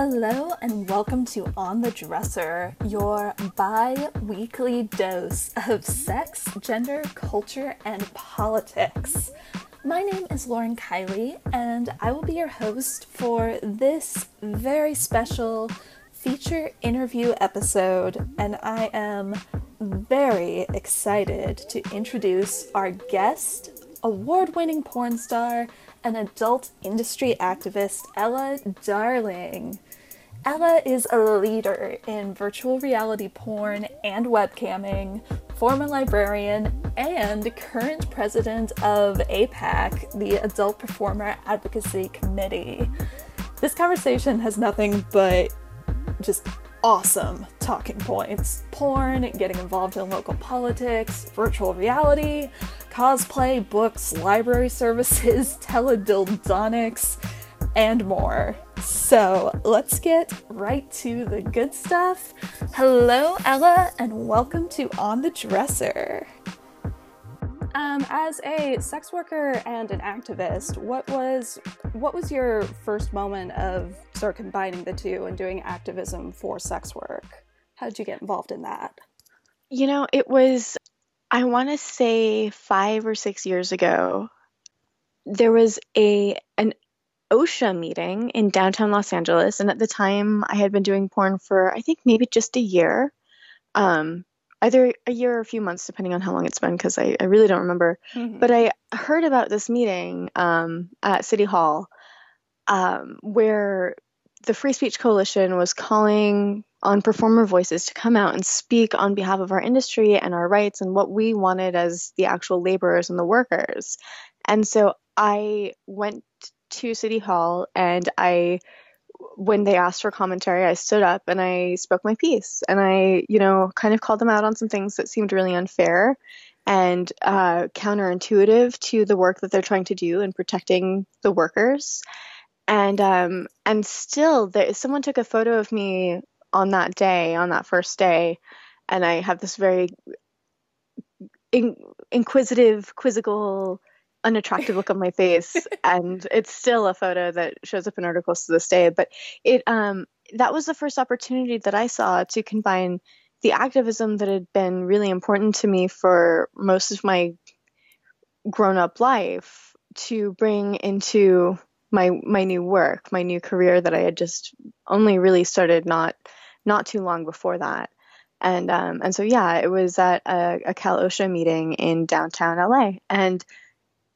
Hello, and welcome to On the Dresser, your bi weekly dose of sex, gender, culture, and politics. My name is Lauren Kiley, and I will be your host for this very special feature interview episode. And I am very excited to introduce our guest, award winning porn star, and adult industry activist, Ella Darling. Ella is a leader in virtual reality porn and webcamming, former librarian, and current president of APAC, the Adult Performer Advocacy Committee. This conversation has nothing but just awesome talking points porn, getting involved in local politics, virtual reality, cosplay, books, library services, teledildonics, and more. So let's get right to the good stuff. Hello, Ella, and welcome to On the Dresser. Um, as a sex worker and an activist, what was what was your first moment of sort of combining the two and doing activism for sex work? How did you get involved in that? You know, it was I want to say 5 or 6 years ago. There was a an OSHA meeting in downtown Los Angeles, and at the time I had been doing porn for I think maybe just a year. Um, either a year or a few months, depending on how long it's been, because I, I really don't remember. Mm-hmm. But I heard about this meeting um, at City Hall um, where the Free Speech Coalition was calling on performer voices to come out and speak on behalf of our industry and our rights and what we wanted as the actual laborers and the workers. And so I went to City Hall and I when they asked for commentary, I stood up and I spoke my piece. And I, you know, kind of called them out on some things that seemed really unfair and uh, counterintuitive to the work that they're trying to do in protecting the workers. And um, and still, there, someone took a photo of me on that day, on that first day, and I have this very in- inquisitive, quizzical unattractive look on my face and it's still a photo that shows up in articles to this day but it um that was the first opportunity that i saw to combine the activism that had been really important to me for most of my grown up life to bring into my my new work my new career that i had just only really started not not too long before that. And um and so yeah it was at a, a cal osha meeting in downtown la and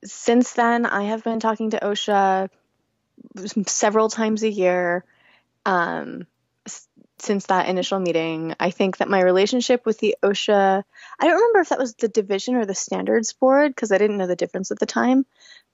since then, I have been talking to OSHA several times a year. Um, since that initial meeting, I think that my relationship with the OSHA, I don't remember if that was the division or the standards board because I didn't know the difference at the time.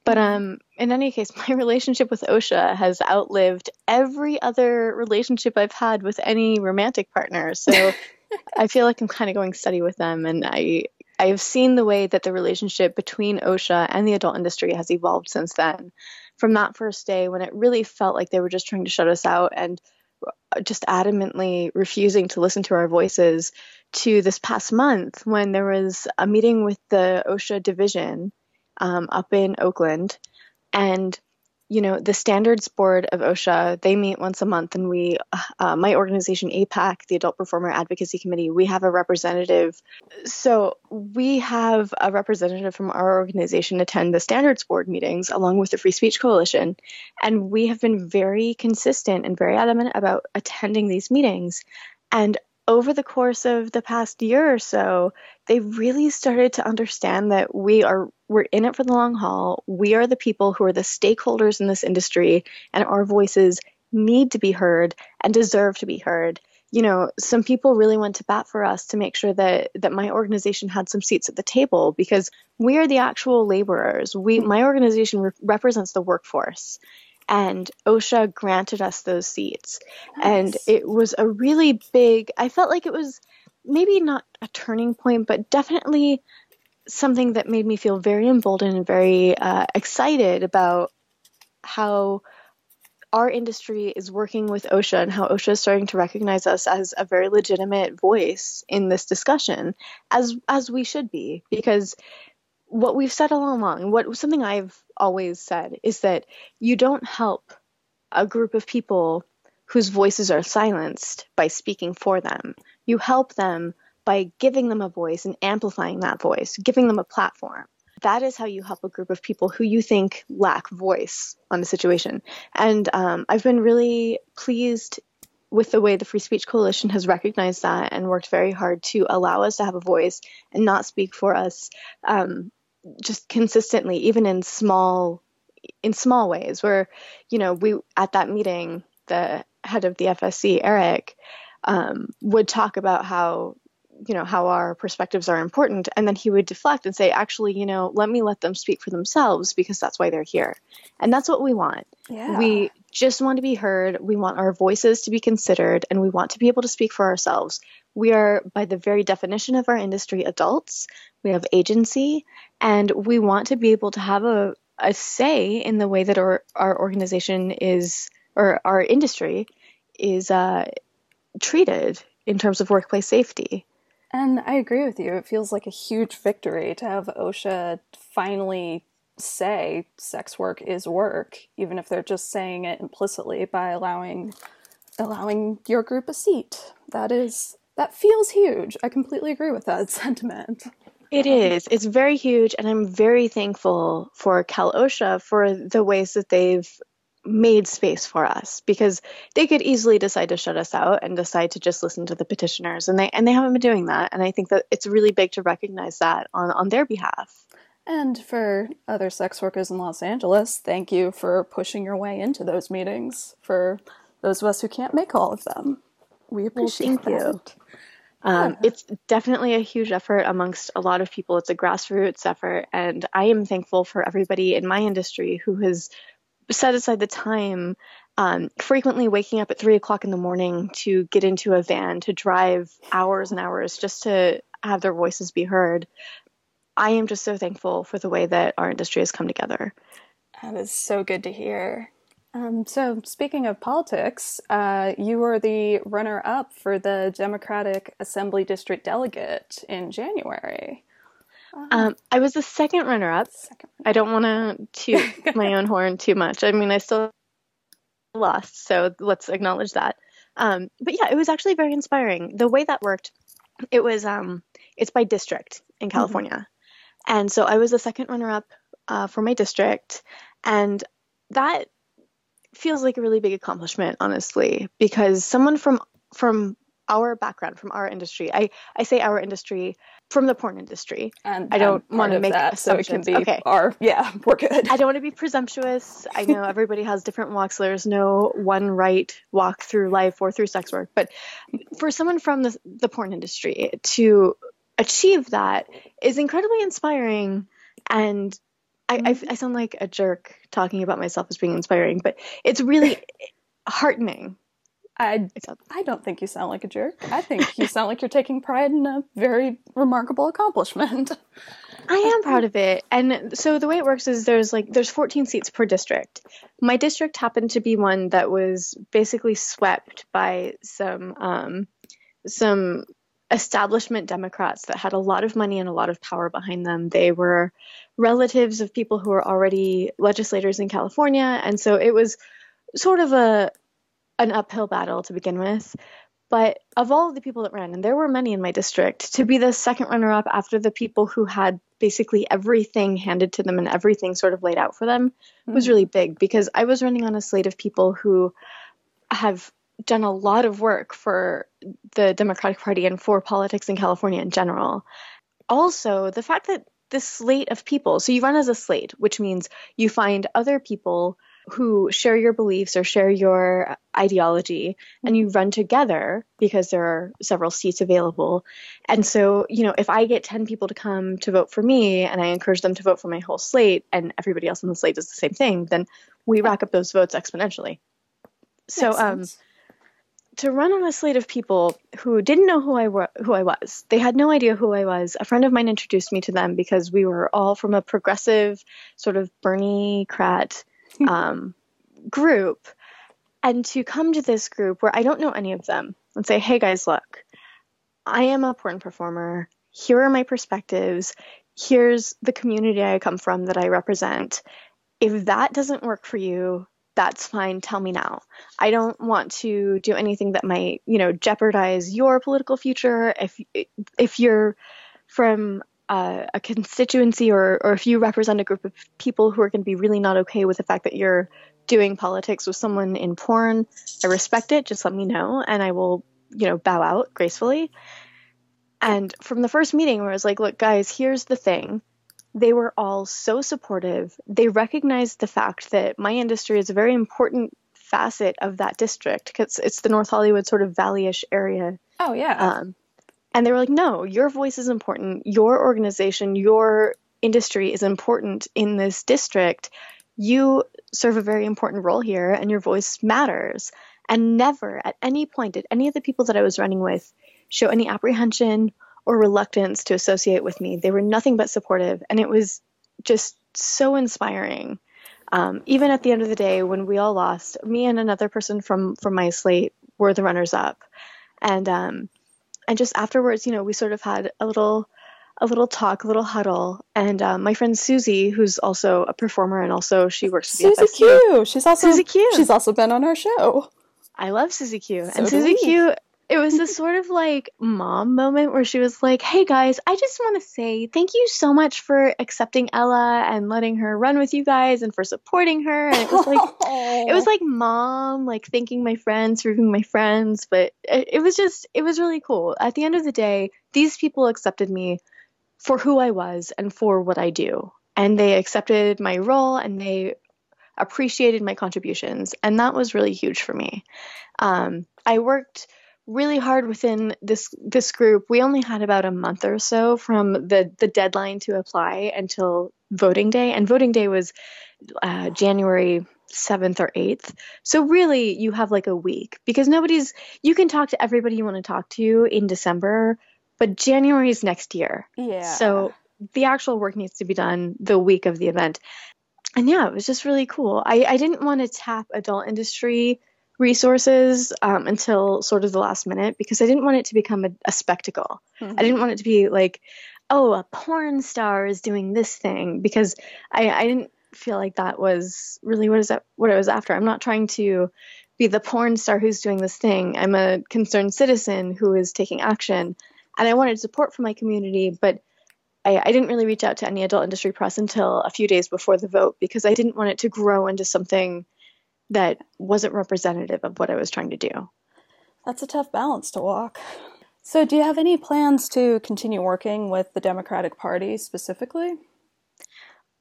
But um, in any case, my relationship with OSHA has outlived every other relationship I've had with any romantic partner. So I feel like I'm kind of going steady with them, and I I've seen the way that the relationship between OSHA and the adult industry has evolved since then. From that first day when it really felt like they were just trying to shut us out and just adamantly refusing to listen to our voices to this past month when there was a meeting with the OSHA division um, up in Oakland and you know, the standards board of OSHA, they meet once a month, and we, uh, my organization, APAC, the Adult Performer Advocacy Committee, we have a representative. So we have a representative from our organization attend the standards board meetings along with the Free Speech Coalition. And we have been very consistent and very adamant about attending these meetings. And over the course of the past year or so, they really started to understand that we are we're in it for the long haul. We are the people who are the stakeholders in this industry, and our voices need to be heard and deserve to be heard. You know, some people really went to bat for us to make sure that that my organization had some seats at the table because we are the actual laborers. We mm-hmm. my organization re- represents the workforce and OSHA granted us those seats. Nice. And it was a really big, I felt like it was maybe not a turning point, but definitely something that made me feel very emboldened and very uh, excited about how our industry is working with OSHA and how OSHA is starting to recognize us as a very legitimate voice in this discussion, as as we should be, because what we've said all along, what something I've always said is that you don't help a group of people whose voices are silenced by speaking for them. You help them by giving them a voice and amplifying that voice, giving them a platform. That is how you help a group of people who you think lack voice on a situation. And um, I've been really pleased with the way the Free Speech Coalition has recognized that and worked very hard to allow us to have a voice and not speak for us um, just consistently, even in small in small ways. Where you know we at that meeting, the head of the FSC, Eric, um, would talk about how you know how our perspectives are important. And then he would deflect and say actually you know let me let them speak for themselves because that's why they're here. And that's what we want. Yeah. we just want to be heard. We want our voices to be considered and we want to be able to speak for ourselves. We are by the very definition of our industry adults. We have agency and we want to be able to have a, a say in the way that our, our organization is or our industry is uh, treated in terms of workplace safety and I agree with you. It feels like a huge victory to have OSHA finally say sex work is work, even if they're just saying it implicitly by allowing allowing your group a seat. That is that feels huge. I completely agree with that sentiment. It is. It's very huge, and I'm very thankful for Cal OSHA for the ways that they've made space for us because they could easily decide to shut us out and decide to just listen to the petitioners and they and they haven't been doing that and I think that it's really big to recognize that on on their behalf. And for other sex workers in Los Angeles, thank you for pushing your way into those meetings for those of us who can't make all of them. We appreciate well. You. Um, yeah. It's definitely a huge effort amongst a lot of people. It's a grassroots effort, and I am thankful for everybody in my industry who has set aside the time, um, frequently waking up at three o'clock in the morning to get into a van to drive hours and hours just to have their voices be heard. I am just so thankful for the way that our industry has come together. That is so good to hear. Um, so, speaking of politics, uh, you were the runner up for the Democratic Assembly District Delegate in January. Um, I was the second runner up. I don't want to toot my own horn too much. I mean, I still lost, so let's acknowledge that. Um, but yeah, it was actually very inspiring. The way that worked, it was um, it's by district in mm-hmm. California, mm-hmm. and so I was the second runner up uh, for my district, and that feels like a really big accomplishment, honestly, because someone from from our background, from our industry, I I say our industry from the porn industry. And I don't want to make that, so it can be okay. our yeah, we're good. I don't want to be presumptuous. I know everybody has different walks. There's no one right walk through life or through sex work, but for someone from the the porn industry to achieve that is incredibly inspiring and I, I, I sound like a jerk talking about myself as being inspiring, but it's really heartening I, I don't think you sound like a jerk. I think you sound like you're taking pride in a very remarkable accomplishment. I am proud of it. And so the way it works is there's like there's 14 seats per district. My district happened to be one that was basically swept by some um, some establishment Democrats that had a lot of money and a lot of power behind them. They were relatives of people who were already legislators in California, and so it was sort of a an uphill battle to begin with. But of all of the people that ran, and there were many in my district, to be the second runner up after the people who had basically everything handed to them and everything sort of laid out for them mm-hmm. was really big because I was running on a slate of people who have done a lot of work for the Democratic Party and for politics in California in general. Also, the fact that this slate of people, so you run as a slate, which means you find other people who share your beliefs or share your ideology and you run together because there are several seats available. And so, you know, if I get 10 people to come to vote for me and I encourage them to vote for my whole slate and everybody else on the slate does the same thing, then we rack up those votes exponentially. So, um, to run on a slate of people who didn't know who I were, who I was. They had no idea who I was. A friend of mine introduced me to them because we were all from a progressive sort of Berniecrat um, group and to come to this group where I don't know any of them and say, hey guys, look, I am a porn performer. Here are my perspectives. Here's the community I come from that I represent. If that doesn't work for you, that's fine. Tell me now. I don't want to do anything that might, you know, jeopardize your political future. If if you're from uh, a constituency or or if you represent a group of people who are going to be really not okay with the fact that you're doing politics with someone in porn, I respect it. Just let me know, and I will, you know, bow out gracefully. And from the first meeting, where I was like, "Look, guys, here's the thing." they were all so supportive. They recognized the fact that my industry is a very important facet of that district because it's the North Hollywood sort of valley-ish area. Oh yeah. Um, and they were like, "No, your voice is important. Your organization, your industry is important in this district. You serve a very important role here, and your voice matters." And never, at any point, did any of the people that I was running with show any apprehension or reluctance to associate with me. They were nothing but supportive, and it was just so inspiring. Um, even at the end of the day, when we all lost, me and another person from from my slate were the runners up, and um, and just afterwards, you know, we sort of had a little a little talk, a little huddle, and um, my friend Susie, who's also a performer and also she works with Susie Q. She's also Susie Q. She's also been on our show. I love Susie Q. So and Susie Q it was this sort of like mom moment where she was like, "Hey guys, I just want to say thank you so much for accepting Ella and letting her run with you guys and for supporting her." And it was like it was like mom like thanking my friends for being my friends, but it, it was just it was really cool. At the end of the day, these people accepted me for who I was and for what I do. And they accepted my role and they appreciated my contributions. And that was really huge for me. Um, I worked really hard within this this group. We only had about a month or so from the the deadline to apply until voting day, and voting day was uh, January 7th or 8th. So really you have like a week because nobody's you can talk to everybody you want to talk to in December, but January is next year. Yeah. So the actual work needs to be done the week of the event. And yeah, it was just really cool. I, I didn't want to tap adult industry resources um, until sort of the last minute because I didn't want it to become a, a spectacle. Mm-hmm. I didn't want it to be like, oh, a porn star is doing this thing because I, I didn't feel like that was really what is that what I was after. I'm not trying to be the porn star who's doing this thing. I'm a concerned citizen who is taking action, and I wanted support from my community, but. I, I didn't really reach out to any adult industry press until a few days before the vote because I didn't want it to grow into something that wasn't representative of what I was trying to do. That's a tough balance to walk. So, do you have any plans to continue working with the Democratic Party specifically?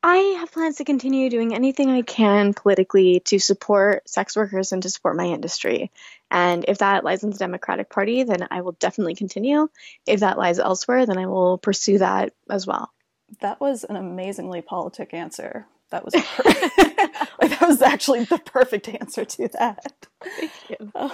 I have plans to continue doing anything I can politically to support sex workers and to support my industry. And if that lies in the Democratic Party, then I will definitely continue. If that lies elsewhere, then I will pursue that as well. That was an amazingly politic answer. That was like that was actually the perfect answer to that. Thank you. Uh,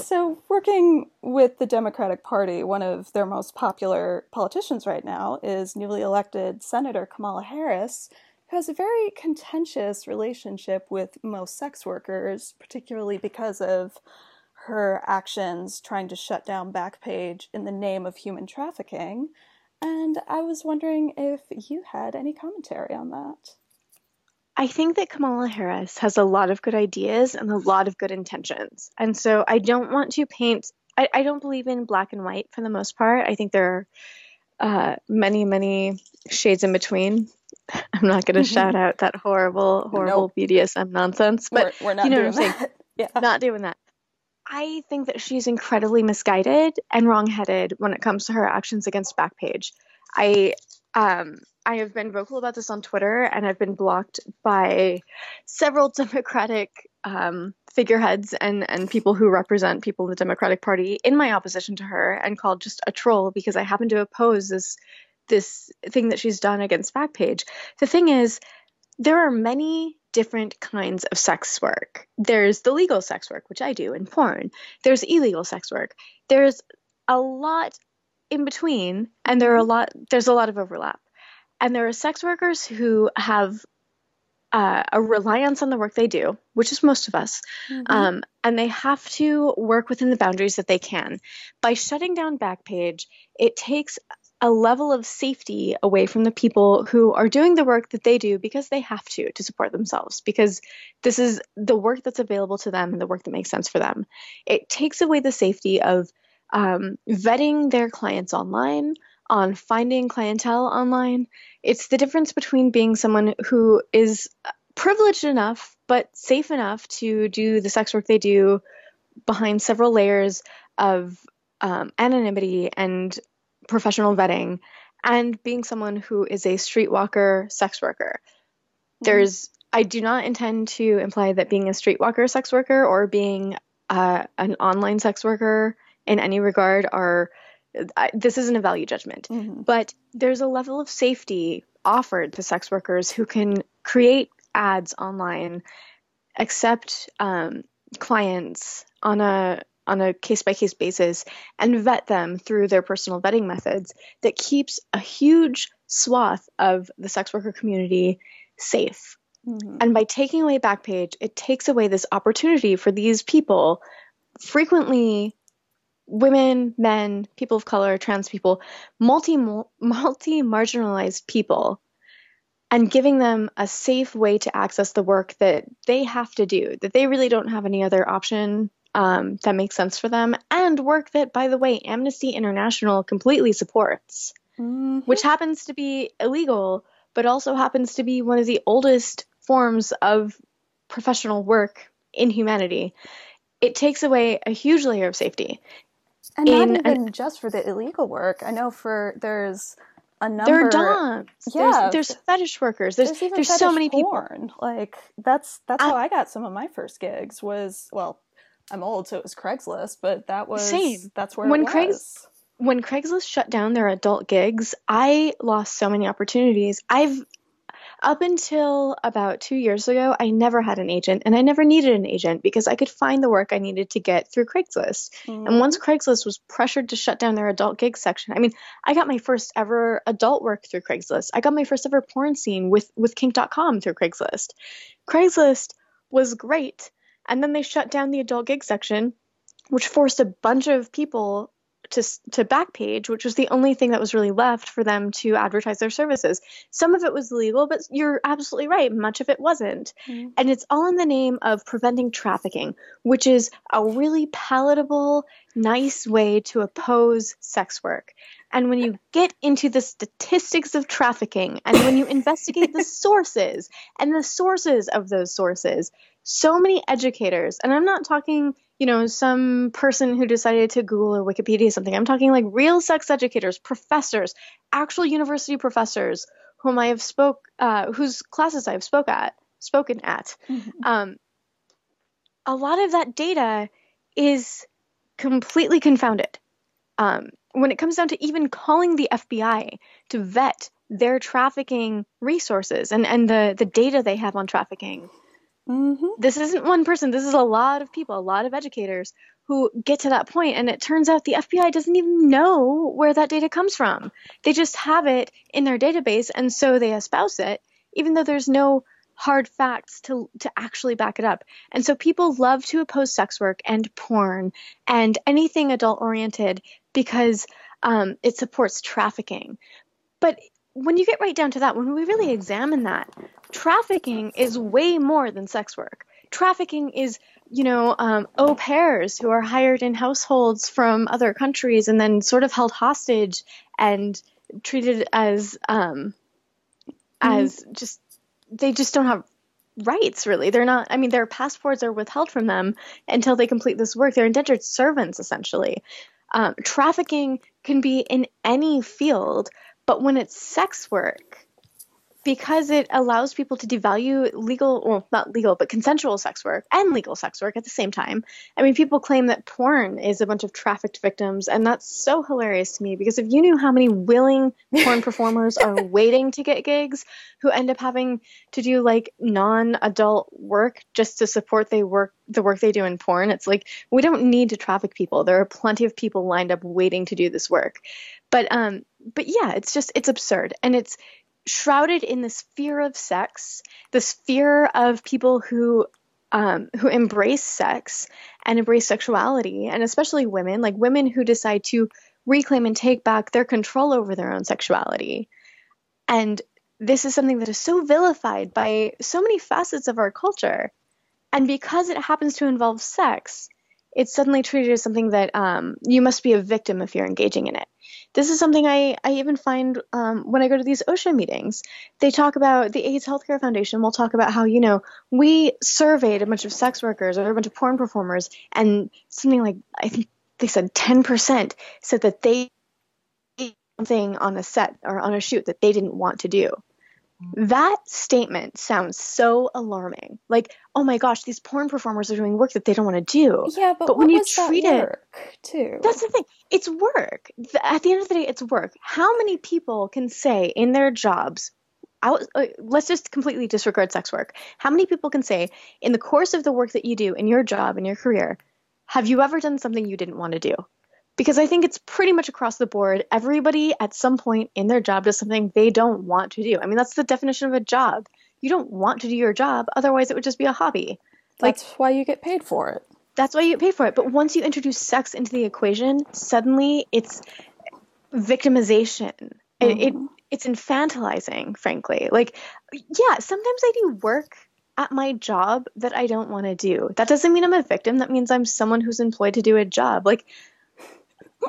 so, working with the Democratic Party, one of their most popular politicians right now is newly elected Senator Kamala Harris, who has a very contentious relationship with most sex workers, particularly because of her actions trying to shut down Backpage in the name of human trafficking. And I was wondering if you had any commentary on that. I think that Kamala Harris has a lot of good ideas and a lot of good intentions. And so I don't want to paint, I, I don't believe in black and white for the most part. I think there are uh, many, many shades in between. I'm not going to shout out that horrible, horrible nope. BDSM nonsense, but we're, we're not you know doing what I'm saying. yeah. Not doing that. I think that she's incredibly misguided and wrongheaded when it comes to her actions against Backpage. I um, I have been vocal about this on Twitter, and I've been blocked by several Democratic um, figureheads and and people who represent people in the Democratic Party in my opposition to her, and called just a troll because I happen to oppose this this thing that she's done against Backpage. The thing is, there are many different kinds of sex work. There's the legal sex work, which I do in porn. There's illegal sex work. There's a lot in between and there are a lot there's a lot of overlap and there are sex workers who have uh, a reliance on the work they do, which is most of us, mm-hmm. um, and they have to work within the boundaries that they can. By shutting down Backpage, it takes a level of safety away from the people who are doing the work that they do because they have to to support themselves because this is the work that's available to them and the work that makes sense for them it takes away the safety of um, vetting their clients online on finding clientele online it's the difference between being someone who is privileged enough but safe enough to do the sex work they do behind several layers of um, anonymity and professional vetting and being someone who is a streetwalker sex worker. Mm-hmm. There's I do not intend to imply that being a streetwalker sex worker or being uh, an online sex worker in any regard are I, this isn't a value judgment, mm-hmm. but there's a level of safety offered to sex workers who can create ads online, accept um, clients on a on a case by case basis and vet them through their personal vetting methods that keeps a huge swath of the sex worker community safe. Mm-hmm. And by taking away Backpage, it takes away this opportunity for these people, frequently women, men, people of color, trans people, multi multi marginalized people, and giving them a safe way to access the work that they have to do, that they really don't have any other option um, that makes sense for them, and work that, by the way, Amnesty International completely supports, mm-hmm. which happens to be illegal, but also happens to be one of the oldest forms of professional work in humanity. It takes away a huge layer of safety. And not even an, just for the illegal work. I know for there's a number. There are doms. Yeah, there's, there's fetish workers. There's there's, there's so many porn. people. Like that's that's I, how I got some of my first gigs. Was well, I'm old, so it was Craigslist, but that was same. That's where when Craigs when Craigslist shut down their adult gigs, I lost so many opportunities. I've up until about two years ago, I never had an agent and I never needed an agent because I could find the work I needed to get through Craigslist. Mm-hmm. And once Craigslist was pressured to shut down their adult gig section, I mean, I got my first ever adult work through Craigslist. I got my first ever porn scene with, with kink.com through Craigslist. Craigslist was great and then they shut down the adult gig section, which forced a bunch of people to to Backpage, which was the only thing that was really left for them to advertise their services. Some of it was legal, but you're absolutely right. Much of it wasn't, mm-hmm. and it's all in the name of preventing trafficking, which is a really palatable, nice way to oppose sex work. And when you get into the statistics of trafficking, and when you investigate the sources and the sources of those sources, so many educators, and I'm not talking, you know, some person who decided to Google or Wikipedia something. I'm talking like real sex educators, professors, actual university professors whom I have spoke, uh, whose classes I've spoke at, spoken at. Mm-hmm. Um, a lot of that data is completely confounded. Um, when it comes down to even calling the FBI to vet their trafficking resources and, and the, the data they have on trafficking, Mm-hmm. This isn't one person. This is a lot of people, a lot of educators who get to that point, and it turns out the FBI doesn't even know where that data comes from. They just have it in their database, and so they espouse it, even though there's no hard facts to to actually back it up. And so people love to oppose sex work and porn and anything adult oriented because um, it supports trafficking. But when you get right down to that, when we really examine that, trafficking is way more than sex work. Trafficking is, you know, um, au pairs who are hired in households from other countries and then sort of held hostage and treated as um, mm-hmm. as just they just don't have rights really. They're not i mean their passports are withheld from them until they complete this work. They're indentured servants essentially. Um, trafficking can be in any field but when it's sex work, because it allows people to devalue legal, well, not legal, but consensual sex work and legal sex work at the same time. I mean, people claim that porn is a bunch of trafficked victims, and that's so hilarious to me because if you knew how many willing porn performers are waiting to get gigs who end up having to do like non-adult work just to support they work the work they do in porn, it's like we don't need to traffic people. There are plenty of people lined up waiting to do this work. But um but yeah, it's just it's absurd and it's shrouded in this fear of sex, this fear of people who um, who embrace sex and embrace sexuality, and especially women, like women who decide to reclaim and take back their control over their own sexuality. And this is something that is so vilified by so many facets of our culture. And because it happens to involve sex, it's suddenly treated as something that um, you must be a victim if you're engaging in it. This is something I, I even find um, when I go to these OSHA meetings. They talk about the AIDS Healthcare Foundation will talk about how, you know, we surveyed a bunch of sex workers or a bunch of porn performers, and something like, I think they said 10% said that they something on a set or on a shoot that they didn't want to do. That statement sounds so alarming. Like, oh my gosh, these porn performers are doing work that they don't want to do. Yeah, but, but when you treat it, too. That's the thing. It's work. At the end of the day, it's work. How many people can say in their jobs, I was, uh, let's just completely disregard sex work. How many people can say in the course of the work that you do in your job in your career, have you ever done something you didn't want to do? Because I think it's pretty much across the board. Everybody at some point in their job does something they don't want to do. I mean, that's the definition of a job. You don't want to do your job, otherwise, it would just be a hobby. That's like, why you get paid for it. That's why you get paid for it. But once you introduce sex into the equation, suddenly it's victimization. Mm-hmm. It, it it's infantilizing, frankly. Like, yeah, sometimes I do work at my job that I don't want to do. That doesn't mean I'm a victim. That means I'm someone who's employed to do a job. Like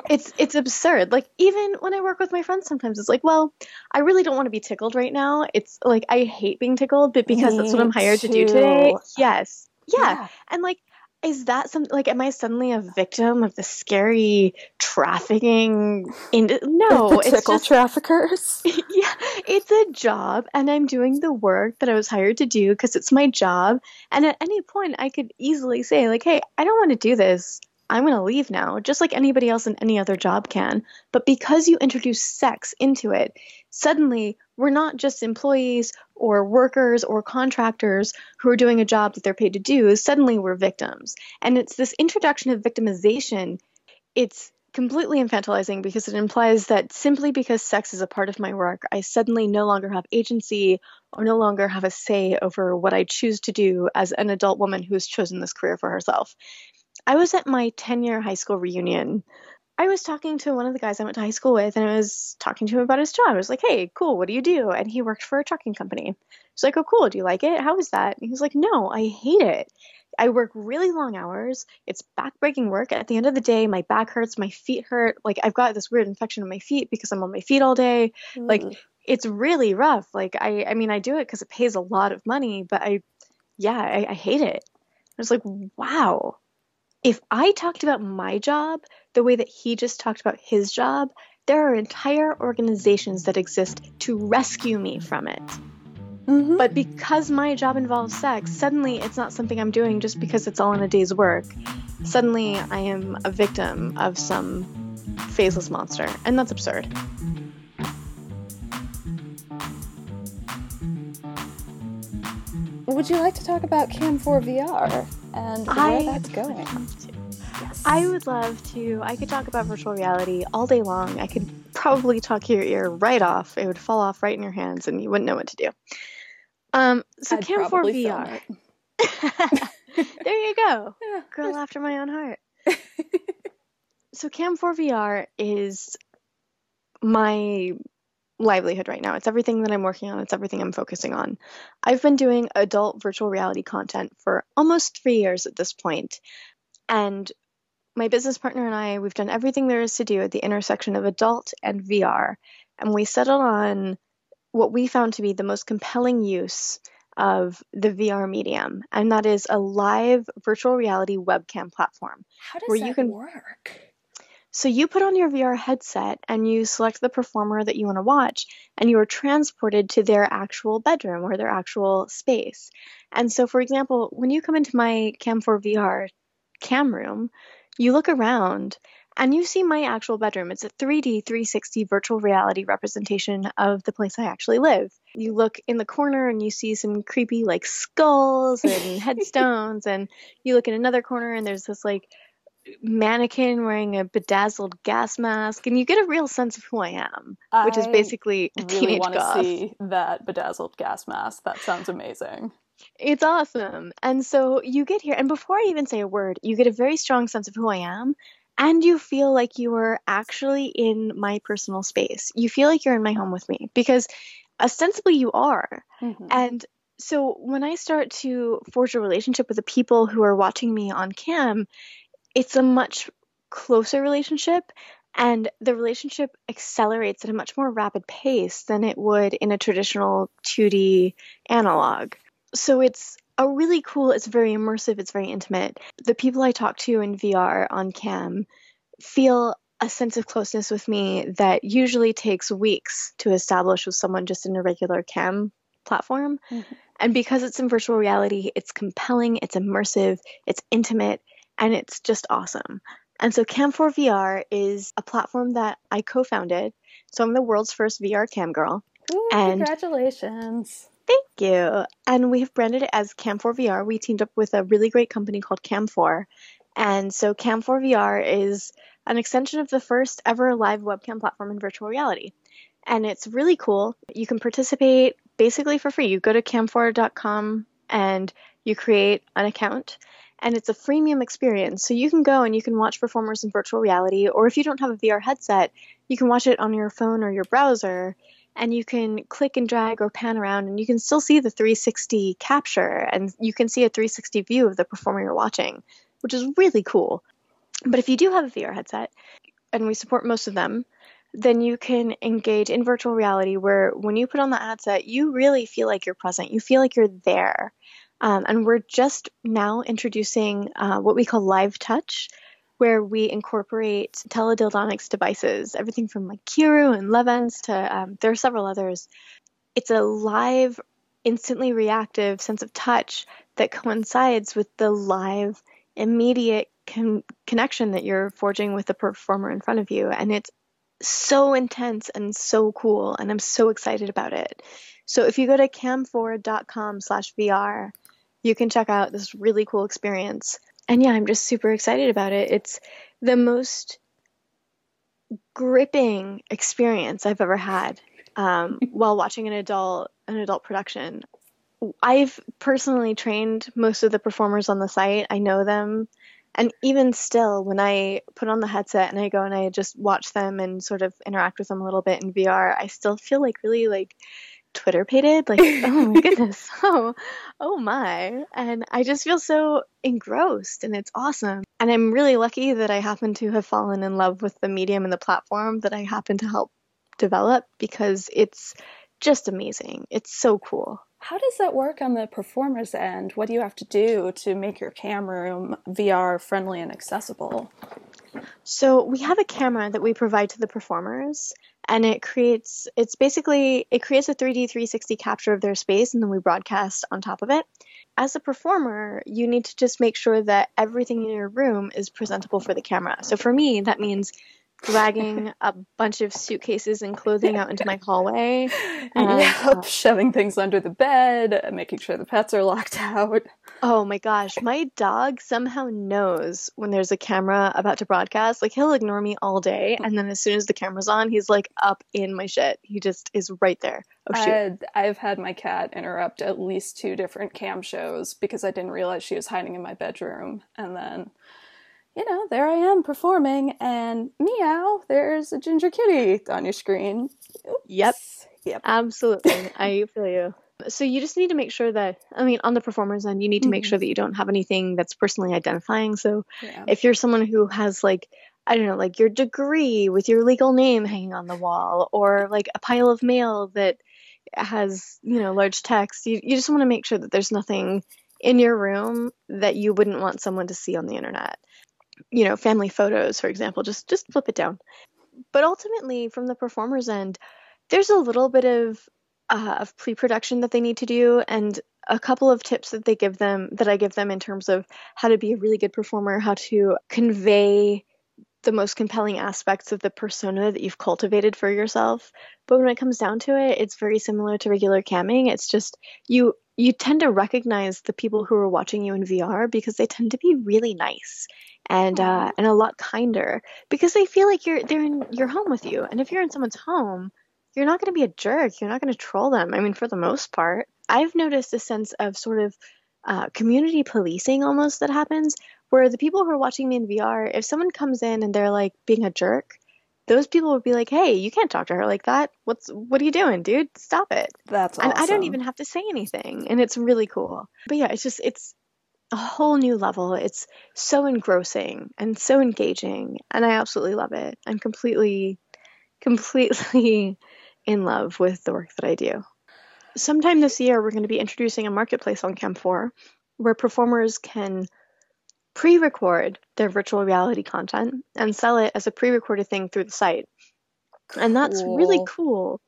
it's it's absurd. Like even when I work with my friends, sometimes it's like, well, I really don't want to be tickled right now. It's like I hate being tickled, but because Me that's what I'm hired too. to do today. Yes, yeah. yeah. And like, is that something? Like, am I suddenly a victim of the scary trafficking? In no, the tickle just, traffickers. yeah, it's a job, and I'm doing the work that I was hired to do because it's my job. And at any point, I could easily say, like, hey, I don't want to do this. I'm going to leave now, just like anybody else in any other job can. But because you introduce sex into it, suddenly we're not just employees or workers or contractors who are doing a job that they're paid to do. Suddenly we're victims. And it's this introduction of victimization. It's completely infantilizing because it implies that simply because sex is a part of my work, I suddenly no longer have agency or no longer have a say over what I choose to do as an adult woman who has chosen this career for herself. I was at my 10 year high school reunion. I was talking to one of the guys I went to high school with, and I was talking to him about his job. I was like, hey, cool, what do you do? And he worked for a trucking company. He's like, oh, cool, do you like it? How is that? And he was like, no, I hate it. I work really long hours. It's backbreaking work. At the end of the day, my back hurts, my feet hurt. Like, I've got this weird infection in my feet because I'm on my feet all day. Mm. Like, it's really rough. Like, I, I mean, I do it because it pays a lot of money, but I, yeah, I, I hate it. I was like, wow, if I talked about my job the way that he just talked about his job, there are entire organizations that exist to rescue me from it. Mm-hmm. But because my job involves sex, suddenly it's not something I'm doing just because it's all in a day's work. Suddenly I am a victim of some faceless monster, and that's absurd. Would you like to talk about Cam 4 VR? And where I that's going. Yes. I would love to. I could talk about virtual reality all day long. I could probably talk your ear right off. It would fall off right in your hands, and you wouldn't know what to do. Um, so I'd Cam 4 VR. there you go, yeah. girl after my own heart. so Cam 4 VR is my livelihood right now. It's everything that I'm working on, it's everything I'm focusing on. I've been doing adult virtual reality content for almost three years at this point, and my business partner and I, we've done everything there is to do at the intersection of adult and VR, and we settled on what we found to be the most compelling use of the VR medium, and that is a live virtual reality webcam platform How does where that you can work. So you put on your VR headset and you select the performer that you want to watch, and you are transported to their actual bedroom or their actual space. And so, for example, when you come into my Cam4 VR cam room, you look around and you see my actual bedroom. It's a 3D 360 virtual reality representation of the place I actually live. You look in the corner and you see some creepy like skulls and headstones, and you look in another corner and there's this like mannequin wearing a bedazzled gas mask, and you get a real sense of who I am, which is basically a really teenage want to see that bedazzled gas mask. That sounds amazing. It's awesome. And so you get here, and before I even say a word, you get a very strong sense of who I am. and you feel like you are actually in my personal space. You feel like you're in my home with me because ostensibly you are. Mm-hmm. And so when I start to forge a relationship with the people who are watching me on cam, it's a much closer relationship and the relationship accelerates at a much more rapid pace than it would in a traditional 2D analog. So it's a really cool, it's very immersive, it's very intimate. The people I talk to in VR on cam feel a sense of closeness with me that usually takes weeks to establish with someone just in a regular cam platform. Mm-hmm. And because it's in virtual reality, it's compelling, it's immersive, it's intimate, and it's just awesome. And so Cam4 VR is a platform that I co-founded. So I'm the world's first VR cam girl. Ooh, and congratulations. Thank you. And we have branded it as Cam4 VR. We teamed up with a really great company called Cam4. And so Cam4 VR is an extension of the first ever live webcam platform in virtual reality. And it's really cool. You can participate basically for free. You go to cam4.com and you create an account and it's a freemium experience. So you can go and you can watch performers in virtual reality, or if you don't have a VR headset, you can watch it on your phone or your browser, and you can click and drag or pan around, and you can still see the 360 capture, and you can see a 360 view of the performer you're watching, which is really cool. But if you do have a VR headset, and we support most of them, then you can engage in virtual reality where when you put on the headset, you really feel like you're present. You feel like you're there. Um, and we're just now introducing uh, what we call live touch, where we incorporate teledildonics devices, everything from like Kiiroo and Lovense to um, there are several others. It's a live, instantly reactive sense of touch that coincides with the live, immediate con- connection that you're forging with the performer in front of you. And it's so intense and so cool, and I'm so excited about it. So if you go to cam4.com slash VR, you can check out this really cool experience. And yeah, I'm just super excited about it. It's the most gripping experience I've ever had um, while watching an adult an adult production. I've personally trained most of the performers on the site. I know them. And even still, when I put on the headset and I go and I just watch them and sort of interact with them a little bit in VR, I still feel like really like Twitter pated. Like, oh my goodness. Oh, oh my. And I just feel so engrossed and it's awesome. And I'm really lucky that I happen to have fallen in love with the medium and the platform that I happen to help develop because it's just amazing. It's so cool. How does that work on the performer's end? What do you have to do to make your cam room VR friendly and accessible? So we have a camera that we provide to the performers and it creates it's basically it creates a 3D 360 capture of their space and then we broadcast on top of it. As a performer, you need to just make sure that everything in your room is presentable for the camera. So for me, that means dragging a bunch of suitcases and clothing out into my hallway. And, yep, uh, shoving things under the bed, making sure the pets are locked out. Oh my gosh, my dog somehow knows when there's a camera about to broadcast. Like he'll ignore me all day, and then as soon as the camera's on, he's like up in my shit. He just is right there. Oh shoot! I've had my cat interrupt at least two different cam shows because I didn't realize she was hiding in my bedroom, and then you know, there I am performing, and meow, there's a ginger kitty on your screen. Oops. Yep. Yep. Absolutely. I feel you. So you just need to make sure that, I mean, on the performer's end, you need to make mm-hmm. sure that you don't have anything that's personally identifying. So yeah. if you're someone who has like, I don't know, like your degree with your legal name hanging on the wall, or like a pile of mail that has, you know, large text, you, you just want to make sure that there's nothing in your room that you wouldn't want someone to see on the internet you know, family photos, for example, just just flip it down. But ultimately, from the performer's end, there's a little bit of uh, of pre-production that they need to do, and a couple of tips that they give them that I give them in terms of how to be a really good performer, how to convey the most compelling aspects of the persona that you've cultivated for yourself. But when it comes down to it, it's very similar to regular camming. It's just you you tend to recognize the people who are watching you in VR because they tend to be really nice and uh, and a lot kinder because they feel like you're they're in your home with you. And if you're in someone's home, you're not going to be a jerk. You're not going to troll them. I mean, for the most part, I've noticed a sense of sort of uh, community policing almost that happens Where the people who are watching me in VR, if someone comes in and they're like being a jerk, those people would be like, "Hey, you can't talk to her like that. What's what are you doing, dude? Stop it." That's awesome. And I don't even have to say anything, and it's really cool. But yeah, it's just it's a whole new level. It's so engrossing and so engaging, and I absolutely love it. I'm completely completely in love with the work that I do. Sometime this year, we're going to be introducing a marketplace on Cam4 where performers can pre record their virtual reality content and sell it as a pre recorded thing through the site. And that's really cool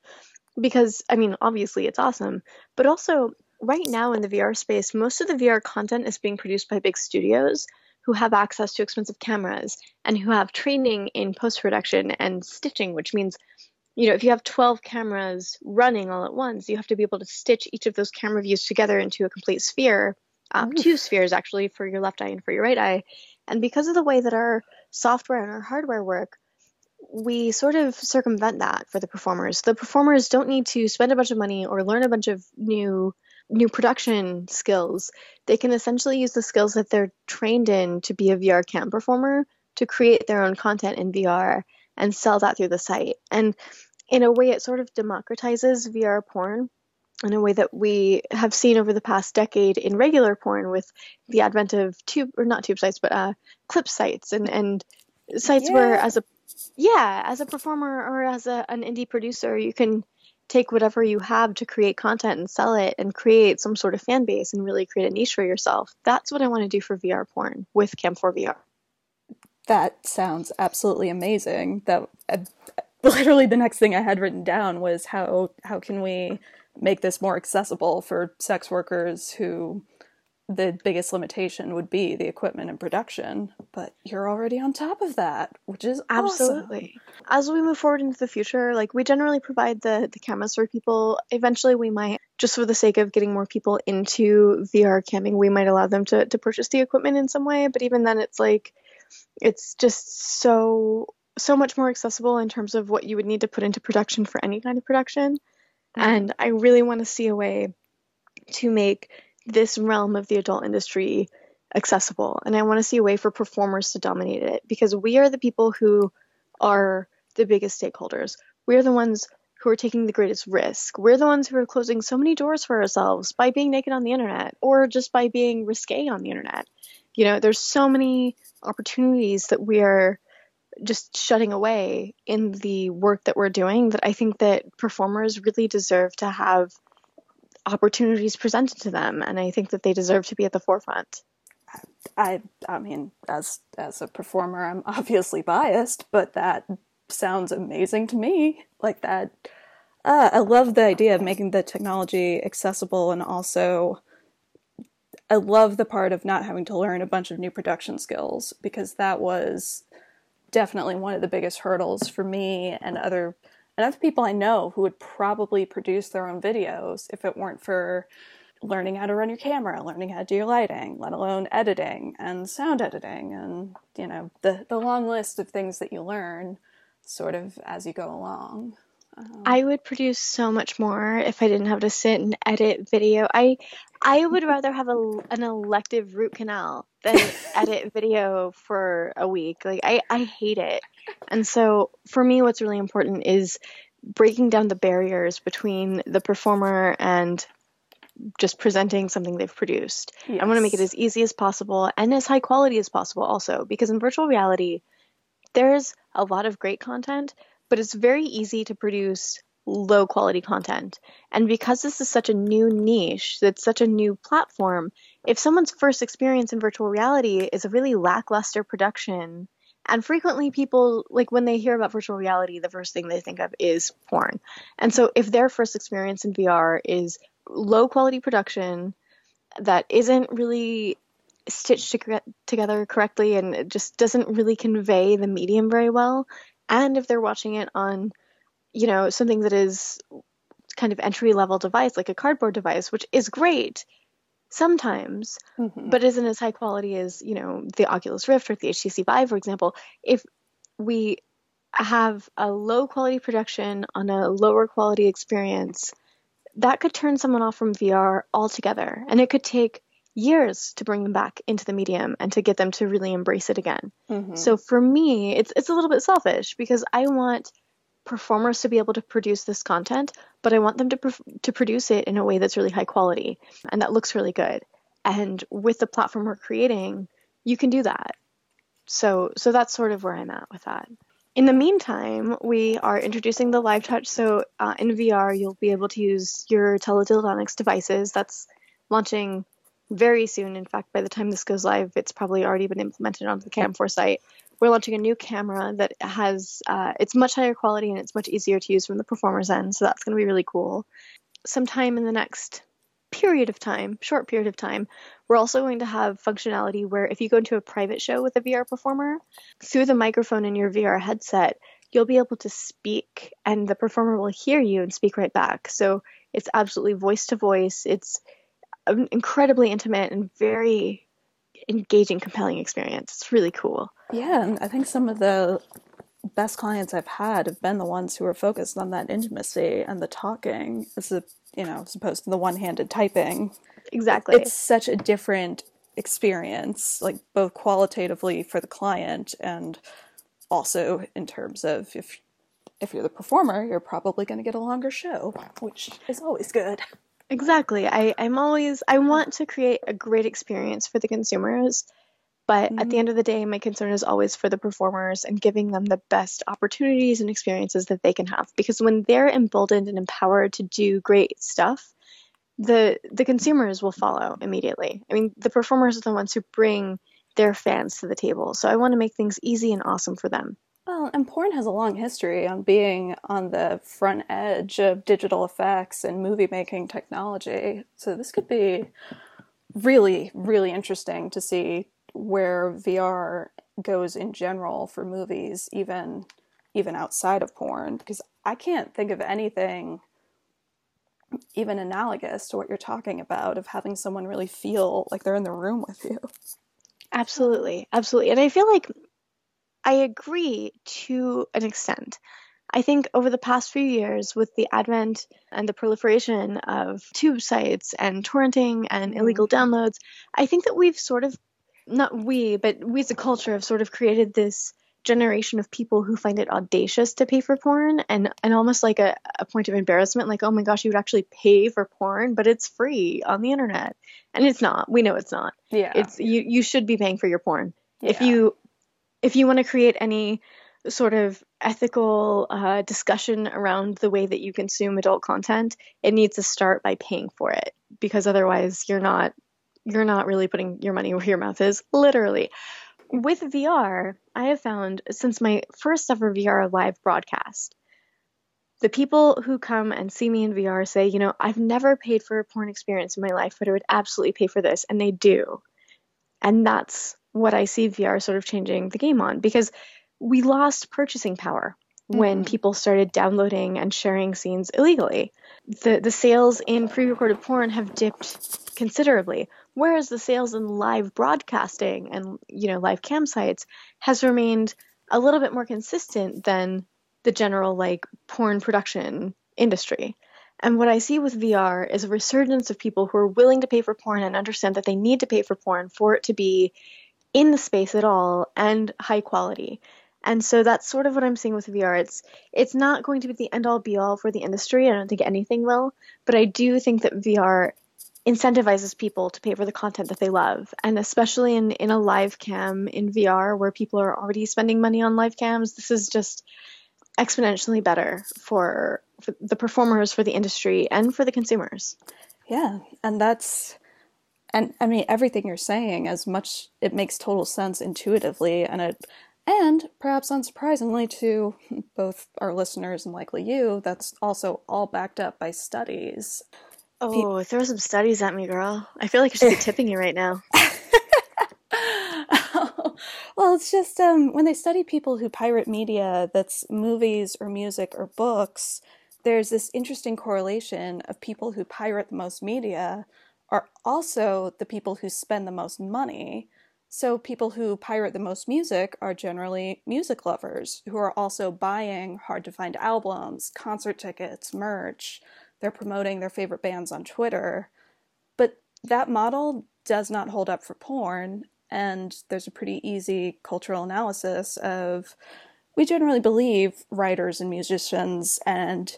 because, I mean, obviously it's awesome, but also right now in the VR space, most of the VR content is being produced by big studios who have access to expensive cameras and who have training in post production and stitching, which means you know, if you have 12 cameras running all at once, you have to be able to stitch each of those camera views together into a complete sphere, um, two spheres actually for your left eye and for your right eye. And because of the way that our software and our hardware work, we sort of circumvent that for the performers. The performers don't need to spend a bunch of money or learn a bunch of new new production skills. They can essentially use the skills that they're trained in to be a VR cam performer to create their own content in VR and sell that through the site. And in a way, it sort of democratizes VR porn in a way that we have seen over the past decade in regular porn with the advent of tube or not tube sites, but uh, clip sites and and sites yeah. where as a yeah as a performer or as a, an indie producer you can take whatever you have to create content and sell it and create some sort of fan base and really create a niche for yourself. That's what I want to do for VR porn with Cam4 VR. That sounds absolutely amazing. That uh, literally the next thing I had written down was how how can we make this more accessible for sex workers who the biggest limitation would be the equipment and production, but you're already on top of that, which is absolutely. Awesome. As we move forward into the future, like we generally provide the the cameras for people. Eventually, we might just for the sake of getting more people into VR camming, we might allow them to to purchase the equipment in some way. But even then, it's like it's just so so much more accessible in terms of what you would need to put into production for any kind of production. And I really want to see a way to make this realm of the adult industry accessible. And I want to see a way for performers to dominate it because we are the people who are the biggest stakeholders. We are the ones who are taking the greatest risk. We're the ones who are closing so many doors for ourselves by being naked on the internet or just by being risque on the internet. You know, there's so many opportunities that we are just shutting away in the work that we're doing that I think that performers really deserve to have opportunities presented to them and I think that they deserve to be at the forefront. I I mean as as a performer I'm obviously biased, but that sounds amazing to me. Like that uh, I love the idea of making the technology accessible and also I love the part of not having to learn a bunch of new production skills because that was definitely one of the biggest hurdles for me and other and other people I know who would probably produce their own videos if it weren't for learning how to run your camera, learning how to do your lighting, let alone editing and sound editing and you know the the long list of things that you learn sort of as you go along. Um, I would produce so much more if I didn't have to sit and edit video. I I would rather have a, an elective root canal than edit video for a week. Like I I hate it. And so for me what's really important is breaking down the barriers between the performer and just presenting something they've produced. Yes. I want to make it as easy as possible and as high quality as possible also because in virtual reality there's a lot of great content, but it's very easy to produce low quality content. And because this is such a new niche, that's such a new platform, if someone's first experience in virtual reality is a really lackluster production, and frequently people, like when they hear about virtual reality, the first thing they think of is porn. And so if their first experience in VR is low quality production that isn't really stitched to- together correctly and it just doesn't really convey the medium very well, and if they're watching it on you know something that is kind of entry level device like a cardboard device which is great sometimes mm-hmm. but isn't as high quality as you know the oculus rift or the htc vive for example if we have a low quality production on a lower quality experience that could turn someone off from vr altogether and it could take years to bring them back into the medium and to get them to really embrace it again. Mm-hmm. So for me, it's it's a little bit selfish because I want performers to be able to produce this content, but I want them to to produce it in a way that's really high quality and that looks really good. And with the platform we're creating, you can do that. So so that's sort of where I'm at with that. In the meantime, we are introducing the live touch. So uh, in VR, you'll be able to use your teledildonics devices. That's launching very soon. In fact, by the time this goes live, it's probably already been implemented onto the Cam4 site. We're launching a new camera that has uh, it's much higher quality and it's much easier to use from the performer's end. So that's going to be really cool. Sometime in the next period of time, short period of time, we're also going to have functionality where if you go into a private show with a VR performer, through the microphone in your VR headset, you'll be able to speak and the performer will hear you and speak right back. So it's absolutely voice to voice. It's incredibly intimate and very engaging, compelling experience. It's really cool. Yeah, and I think some of the best clients I've had have been the ones who are focused on that intimacy and the talking as a you know, as opposed to the one handed typing. Exactly. It's such a different experience, like both qualitatively for the client and also in terms of if if you're the performer, you're probably going to get a longer show, which is always good. Exactly. I, I'm always I want to create a great experience for the consumers, but mm-hmm. at the mm-hmm. end of the day, my concern is always for the performers and giving them the best opportunities and experiences that they can have. Because when they're emboldened and empowered to do great stuff, the the consumers will follow immediately. I mean, the performers are the ones who bring their fans to the table. So I want to make things easy and awesome for them. Well, and porn has a long history on being on the front edge of digital effects and movie making technology. So this could be really, really interesting to see where VR goes in general for movies, even even outside of porn, because I can't think of anything even analogous to what you're talking about of having someone really feel like they're in the room with you. Absolutely, absolutely, and I feel like I agree to an extent. I think over the past few years, with the advent and the proliferation of tube sites and torrenting and mm-hmm. illegal downloads, I think that we've sort of not we, but we as a culture have sort of created this generation of people who find it audacious to pay for porn and, and almost like a, a point of embarrassment, like, oh my gosh, you would actually pay for porn, but it's free on the internet. And it's not. We know it's not. Yeah. It's you you should be paying for your porn. Yeah. If you if you want to create any sort of ethical uh, discussion around the way that you consume adult content, it needs to start by paying for it because otherwise you're not you're not really putting your money where your mouth is, literally. With VR, I have found since my first ever VR live broadcast, the people who come and see me in VR say, you know, I've never paid for a porn experience in my life, but I would absolutely pay for this. And they do. And that's what I see VR sort of changing the game on because we lost purchasing power when mm-hmm. people started downloading and sharing scenes illegally. The the sales in pre-recorded porn have dipped considerably, whereas the sales in live broadcasting and you know live cam sites has remained a little bit more consistent than the general like porn production industry. And what I see with VR is a resurgence of people who are willing to pay for porn and understand that they need to pay for porn for it to be in the space at all and high quality. And so that's sort of what I'm seeing with VR. It's it's not going to be the end all be all for the industry. I don't think anything will, but I do think that VR incentivizes people to pay for the content that they love. And especially in in a live cam in VR where people are already spending money on live cams, this is just exponentially better for, for the performers, for the industry, and for the consumers. Yeah, and that's and I mean everything you're saying as much it makes total sense intuitively and it and perhaps unsurprisingly to both our listeners and likely you, that's also all backed up by studies. Oh, Pe- throw some studies at me, girl. I feel like I should be tipping you right now. well, it's just um, when they study people who pirate media that's movies or music or books, there's this interesting correlation of people who pirate the most media are also the people who spend the most money so, people who pirate the most music are generally music lovers who are also buying hard to find albums, concert tickets, merch. They're promoting their favorite bands on Twitter. But that model does not hold up for porn. And there's a pretty easy cultural analysis of we generally believe writers and musicians and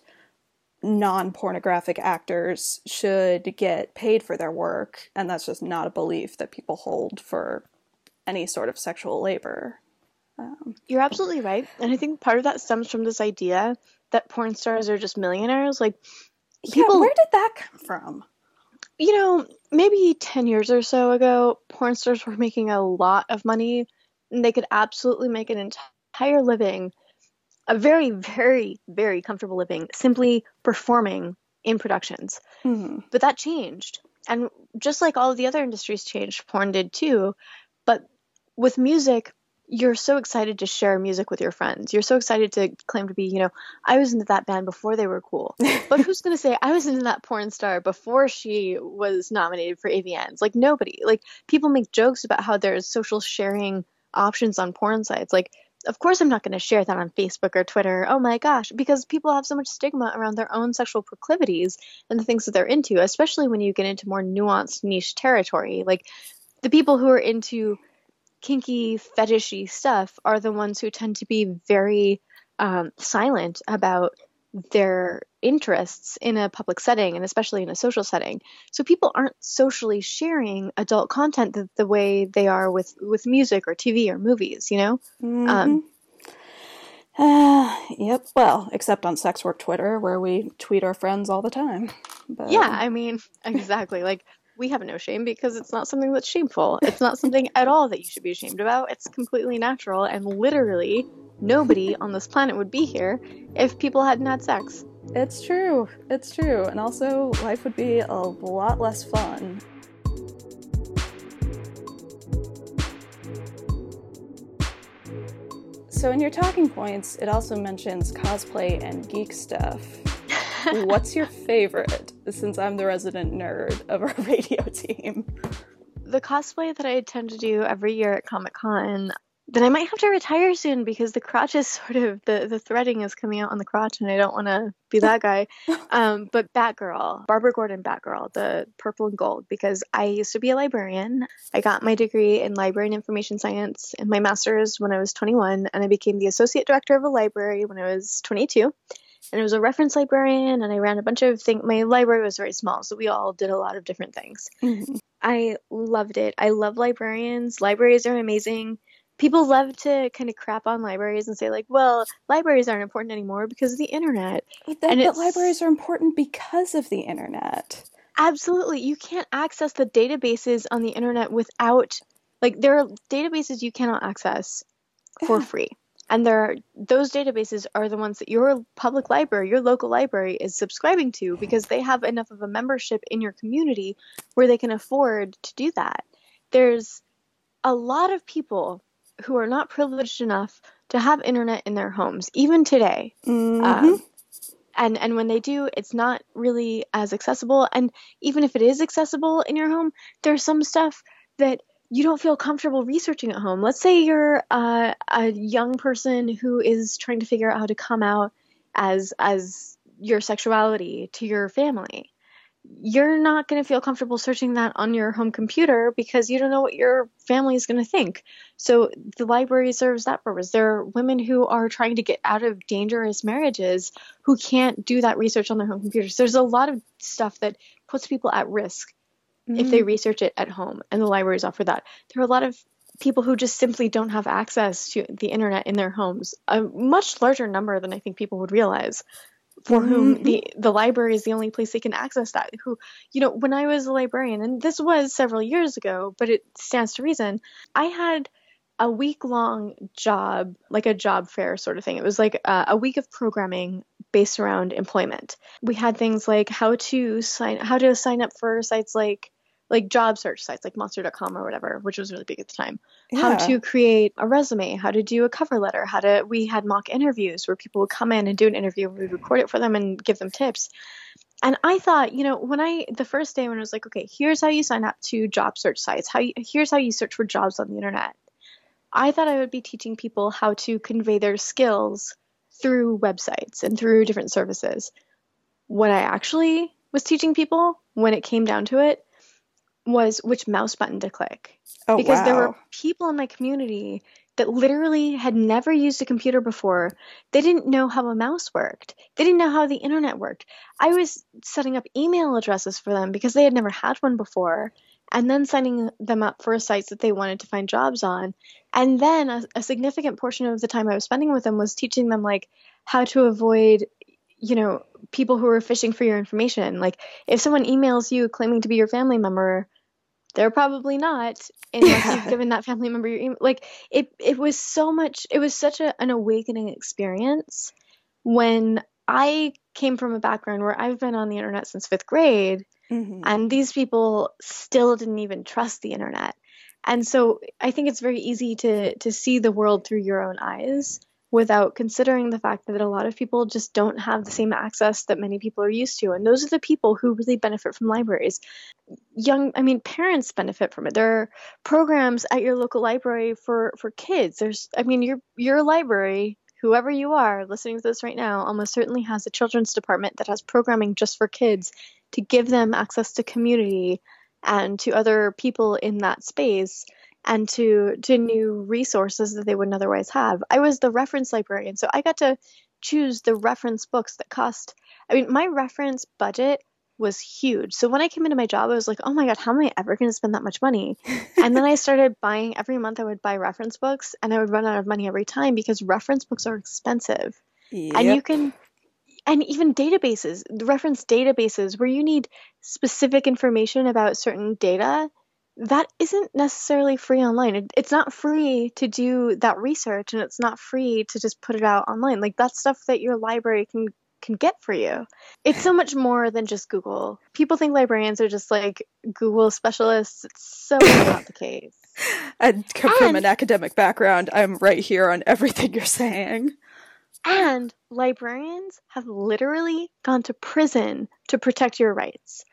non pornographic actors should get paid for their work. And that's just not a belief that people hold for any sort of sexual labor. Um, You're absolutely right. And I think part of that stems from this idea that porn stars are just millionaires. Like, people. Yeah, where did that come from? You know, maybe 10 years or so ago, porn stars were making a lot of money and they could absolutely make an entire living, a very, very, very comfortable living, simply performing in productions. Mm-hmm. But that changed. And just like all of the other industries changed, porn did too. But with music, you're so excited to share music with your friends. You're so excited to claim to be, you know, I was into that band before they were cool. But who's going to say I was into that porn star before she was nominated for AVNs? Like nobody. Like people make jokes about how there's social sharing options on porn sites. Like of course I'm not going to share that on Facebook or Twitter. Oh my gosh, because people have so much stigma around their own sexual proclivities and the things that they're into, especially when you get into more nuanced niche territory. Like the people who are into kinky, fetishy stuff are the ones who tend to be very um, silent about their interests in a public setting and especially in a social setting. So people aren't socially sharing adult content the, the way they are with, with music or TV or movies, you know? Mm-hmm. Um, uh, yep. Well, except on sex work Twitter, where we tweet our friends all the time. But... Yeah, I mean, exactly. like we have no shame because it's not something that's shameful. It's not something at all that you should be ashamed about. It's completely natural, and literally nobody on this planet would be here if people hadn't had sex. It's true. It's true. And also, life would be a lot less fun. So, in your talking points, it also mentions cosplay and geek stuff. What's your favorite? Since I'm the resident nerd of our radio team. The cosplay that I tend to do every year at Comic Con, then I might have to retire soon because the crotch is sort of the the threading is coming out on the crotch, and I don't want to be that guy. Um, but Batgirl, Barbara Gordon Batgirl, the purple and gold, because I used to be a librarian. I got my degree in library and information science and my master's when I was 21, and I became the associate director of a library when I was 22 and it was a reference librarian and i ran a bunch of things my library was very small so we all did a lot of different things. Mm-hmm. i loved it. I love librarians. Libraries are amazing. People love to kind of crap on libraries and say like well libraries aren't important anymore because of the internet. But, and but libraries are important because of the internet. Absolutely. You can't access the databases on the internet without like there are databases you cannot access for free and there those databases are the ones that your public library your local library is subscribing to because they have enough of a membership in your community where they can afford to do that. There's a lot of people who are not privileged enough to have internet in their homes even today. Mm-hmm. um, and and when they do it's not really as accessible. And even if it is accessible in your home there's some stuff that you don't feel comfortable researching at home. Let's say you're uh, a young person who is trying to figure out how to come out as as your sexuality to your family. You're not going to feel comfortable searching that on your home computer because you don't know what your family is going to think. So the library serves that purpose. There are women who are trying to get out of dangerous marriages who can't do that research on their home computers. There's a lot of stuff that puts people at risk mm-hmm. if they mm. research it at home, and the libraries offer that. There are a lot of people who just simply don't have access to the internet in their homes, a much larger number than I think people would realize. For mm-hmm. whom the the library is the only place they can access that. Who, you know, when I was a librarian, and this was several years ago, but it stands to reason, I had a week long job, like a job fair sort of thing. It was like a, a, week of programming based around employment. We had things like how to sign how to sign up for sites like like job search sites like monster.com or whatever which was really big at the time yeah. how to create a resume how to do a cover letter how to we had mock interviews where people would come in and do an interview and we'd record it for them and give them tips. And i thought you know when i the first day when i was like okay here's how you sign up to job search sites how you, here's how you search for jobs on the internet. I thought i would be teaching people how to convey their skills through websites and through different services. What i actually was teaching people when it came down to it was which mouse button to click. Oh, because there were people in my community that literally had never used a computer before. They didn't know how a mouse worked. They didn't know how the internet worked. I was setting up email addresses for them because they had never had one before, and then signing them up for sites that they wanted to find jobs on. And then a, a significant portion of the time I was spending with them was teaching them like how to avoid you know people who are fishing for your information like if someone emails you claiming to be your family member they're probably not unless Yeah. you've given that family member your email. Like it, it was so much. It was such a, an awakening experience when I came from a background where I've been on the internet since fifth grade, Mhm. and these people still didn't even trust the internet. And so I think it's very easy to to see the world through your own eyes without considering the fact that a lot of people just don't have the same access that many people are used to. And those are the people who really benefit from libraries. Young, I mean, parents benefit from it. There are programs at your local library for for kids. There's, I mean, your your library, whoever you are listening to this right now, almost certainly has a children's department that has programming just for kids to give them access to community and to other people in that space and to to new resources that they wouldn't otherwise have. I was the reference librarian, so I got to choose the reference books that cost I mean, my reference budget was huge. So when I came into my job, I was like, "Oh my god, how am I ever going to spend that much money?" and then I started buying every month I would buy reference books and I would run out of money every time because reference books are expensive and you can and even databases the reference databases where you need specific information about certain data that isn't necessarily free online it, it's not free to do that research and it's not free to just put it out online like that's stuff that your library can can get for you it's so much more than just google people think librarians are just like google specialists it's so not the case I come from an academic background. I'm right here on everything you're saying. And librarians have literally gone to prison to protect your rights.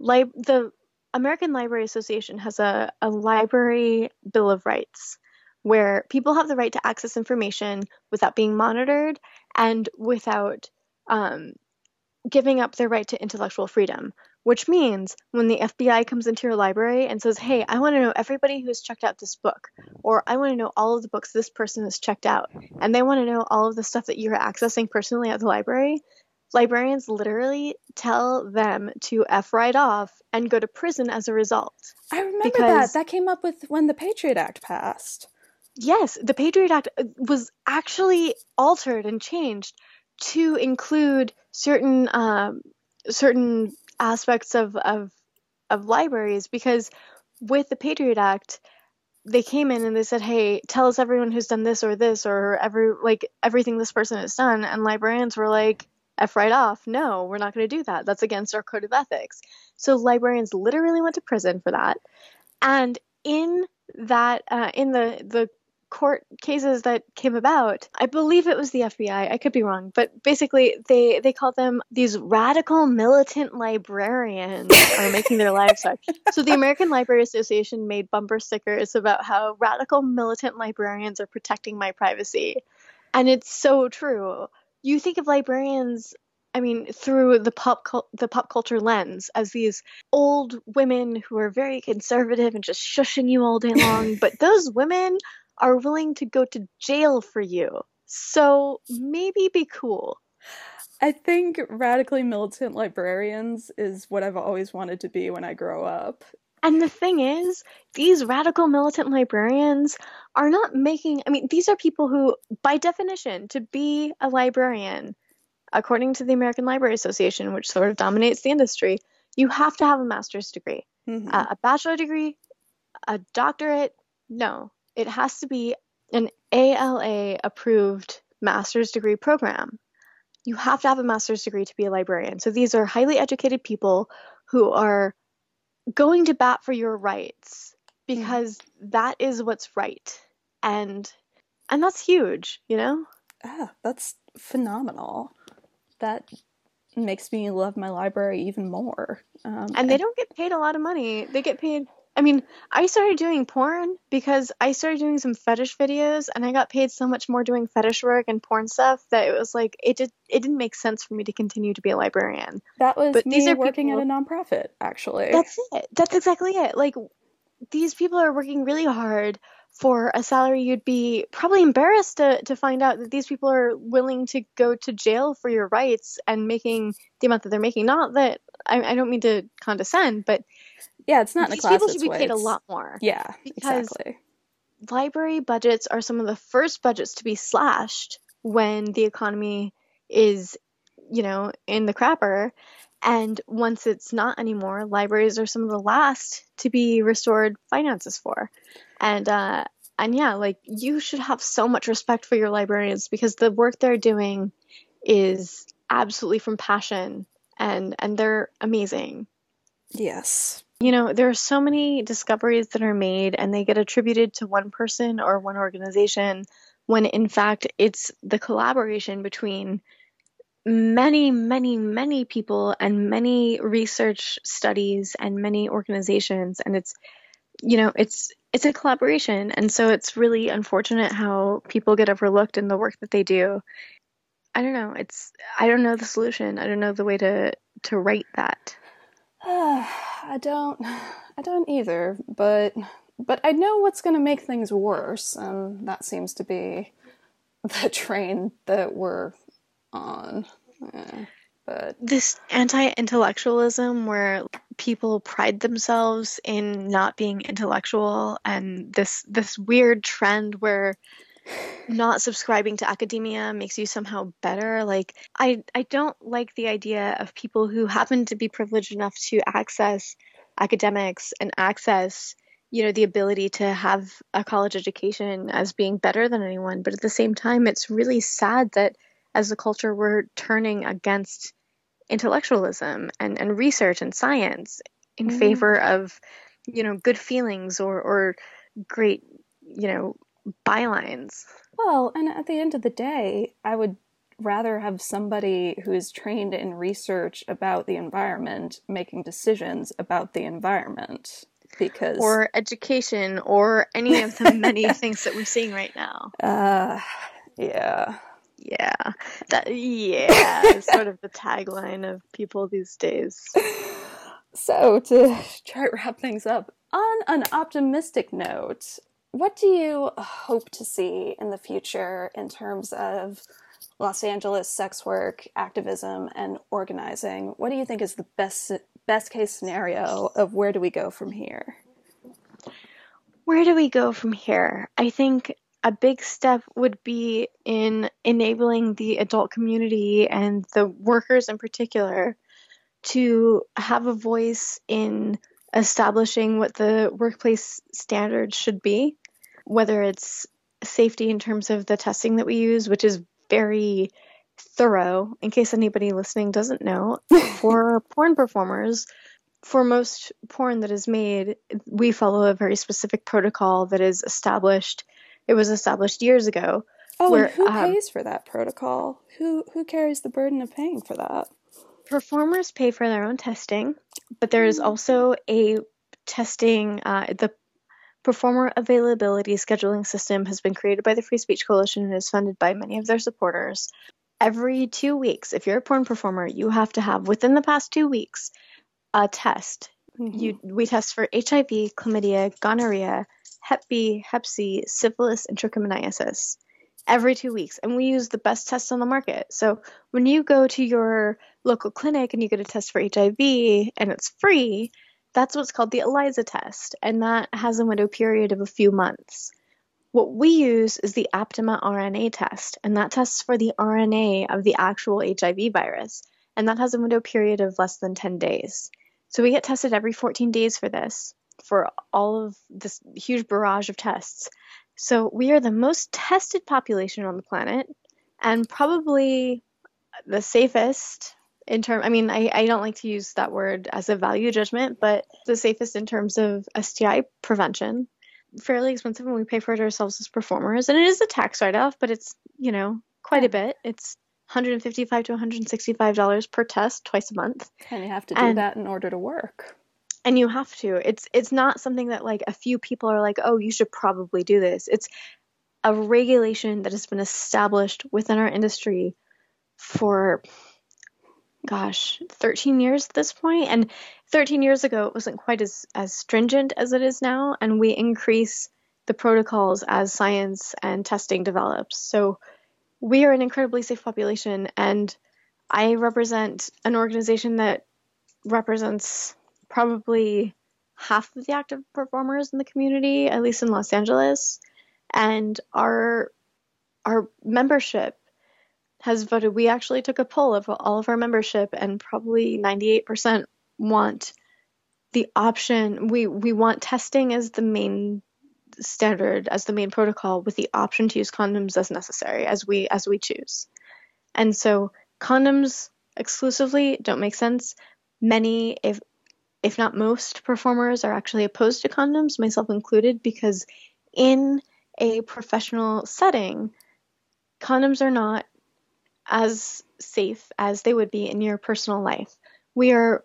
Lib- the American Library Association has a, a library bill of rights where people have the right to access information without being monitored and without um, giving up their right to intellectual freedom. Which means when the FBI comes into your library and says, Hey, I want to know everybody who's checked out this book, or I want to know all of the books this person has checked out, and they want to know all of the stuff that you're accessing personally at the library, librarians literally tell them to F right off and go to prison as a result. I remember Because- that. That came up with when the Patriot Act passed. Yes, the Patriot Act uh, was actually altered and changed to include certain um, certain aspects of, of of libraries because with the Patriot Act, they came in and they said, "Hey, tell us everyone who's done this or this or every like everything this person has done," and librarians were like, "F right off, no, we're not going to do that. That's against our code of ethics." So librarians literally went to prison for that, and in that uh, in the the court cases that came about i believe it was the fbi i could be wrong but basically they they called them these radical militant librarians are making their lives hard so the american library association made bumper stickers about how radical militant librarians are protecting my privacy and it's so true you think of librarians I mean, through the pop cul- the pop culture lens, as these old women who are very conservative and just shushing you all day long, but those women are willing to go to jail for you. So maybe be cool. I think radically militant librarians is what I've always wanted to be when I grow up. And the thing is, these radical militant librarians are not making, I mean, these are people who, by definition, to be a librarian, according to the American Library Association, which sort of dominates the industry, you have to have a master's degree. Mhm. Uh, a bachelor degree, a doctorate, no. It has to be an ALA approved master's degree program. You have to have a master's degree to be a librarian. So these are highly educated people who are going to bat for your rights because that is what's right. And and that's huge, you know? Ah, that's phenomenal. That makes me love my library even more. Um, And they don't get paid a lot of money. They get paid I mean, I started doing porn because I started doing some fetish videos and I got paid so much more doing fetish work and porn stuff that it was like it did it didn't make sense for me to continue to be a librarian. That was but me these are working people, at a nonprofit, actually. That's it. That's exactly it. Like these people are working really hard for a salary you'd be probably embarrassed to, to find out that these people are willing to go to jail for your rights and making the amount that they're making. Not that I, I don't mean to condescend, but yeah, it's not in the People should be paid a lot more. Yeah, exactly. Library budgets are some of the first budgets to be slashed when the economy is, you know, in the crapper. And once it's not anymore, libraries are some of the last to be restored finances for. And uh, and yeah, like you should have so much respect for your librarians because the work they're doing is absolutely from passion and and they're amazing. Yes. You know, there are so many discoveries that are made and they get attributed to one person or one organization when in fact it's the collaboration between many, many, many people and many research studies and many organizations. And it's, you know, it's it's a collaboration. And so it's really unfortunate how people get overlooked in the work that they do. I don't know. It's I don't know the solution. I don't know the way to to write that. I don't I don't either, but but I know what's going to make things worse, and that seems to be the train that we're on. Yeah, but this anti-intellectualism where people pride themselves in not being intellectual and this this weird trend where not subscribing to academia makes you somehow better. Like I I don't like the idea of people who happen to be privileged enough to access academics and access you know the ability to have a college education as being better than anyone but at the same time it's really sad that as a culture we're turning against intellectualism and, and research and science in mm. favor of you know good feelings or or great you know bylines. Well, and at the end of the day, I would rather have somebody who is trained in research about the environment making decisions about the environment because or education or any of the many things that we're seeing right now. Uh yeah. Yeah. That yeah, is sort of the tagline of people these days. So, to try to wrap things up on an optimistic note, what do you hope to see in the future in terms of Los Angeles sex work, activism, and organizing? What do you think is the best best case scenario of where do we go from here? Where do we go from here? I think a big step would be in enabling the adult community and the workers in particular to have a voice in establishing what the workplace standards should be whether it's safety in terms of the testing that we use, which is very thorough, in case anybody listening doesn't know, for porn performers. For most porn that is made, we follow a very specific protocol that is established. It was established years ago. Oh, where, and who um, pays for that protocol? Who who carries the burden of paying for that? Performers pay for their own testing, but there is hmm. also a testing. Uh, the Performer availability scheduling system has been created by the Free Speech Coalition and is funded by many of their supporters. Every two weeks, if you're a porn performer, you have to have within the past two weeks a test. Mm-hmm. You, we test for HIV, chlamydia, gonorrhea, Hep B, Hep C, syphilis, and trichomoniasis every two weeks. And we use the best tests on the market. So when you go to your local clinic and you get a test for HIV and it's free, that's what's called the ELISA test, and that has a window period of a few months. What we use is the Aptima RNA test, and that tests for the RNA of the actual HIV virus, and that has a window period of less than 10 days. So we get tested every 14 days for this, for all of this huge barrage of tests. So we are the most tested population on the planet, and probably the safest in term i mean I, I don't like to use that word as a value judgment but the safest in terms of sti prevention. Fairly expensive and we pay for it ourselves as performers and it is a tax write-off but it's you know quite a bit. It's 155 to 165 dollars per test twice a month. And you have to do and, that in order to work. And you have to. It's it's not something that like a few people are like oh you should probably do this. It's a regulation that has been established within our industry for gosh 13 years at this point and 13 years ago it wasn't quite as as stringent as it is now and we increase the protocols as science and testing develops so we are an incredibly safe population and i represent an organization that represents probably half of the active performers in the community, at least in Los Angeles. And our our membership has voted. We actually took a poll of all of our membership, and probably 98% want the option. We we want testing as the main standard, as the main protocol, with the option to use condoms as necessary, as we as we choose. And so condoms exclusively don't make sense. Many, if if not most performers are actually opposed to condoms, myself included, because in a professional setting, condoms are not as safe as they would be in your personal life. We are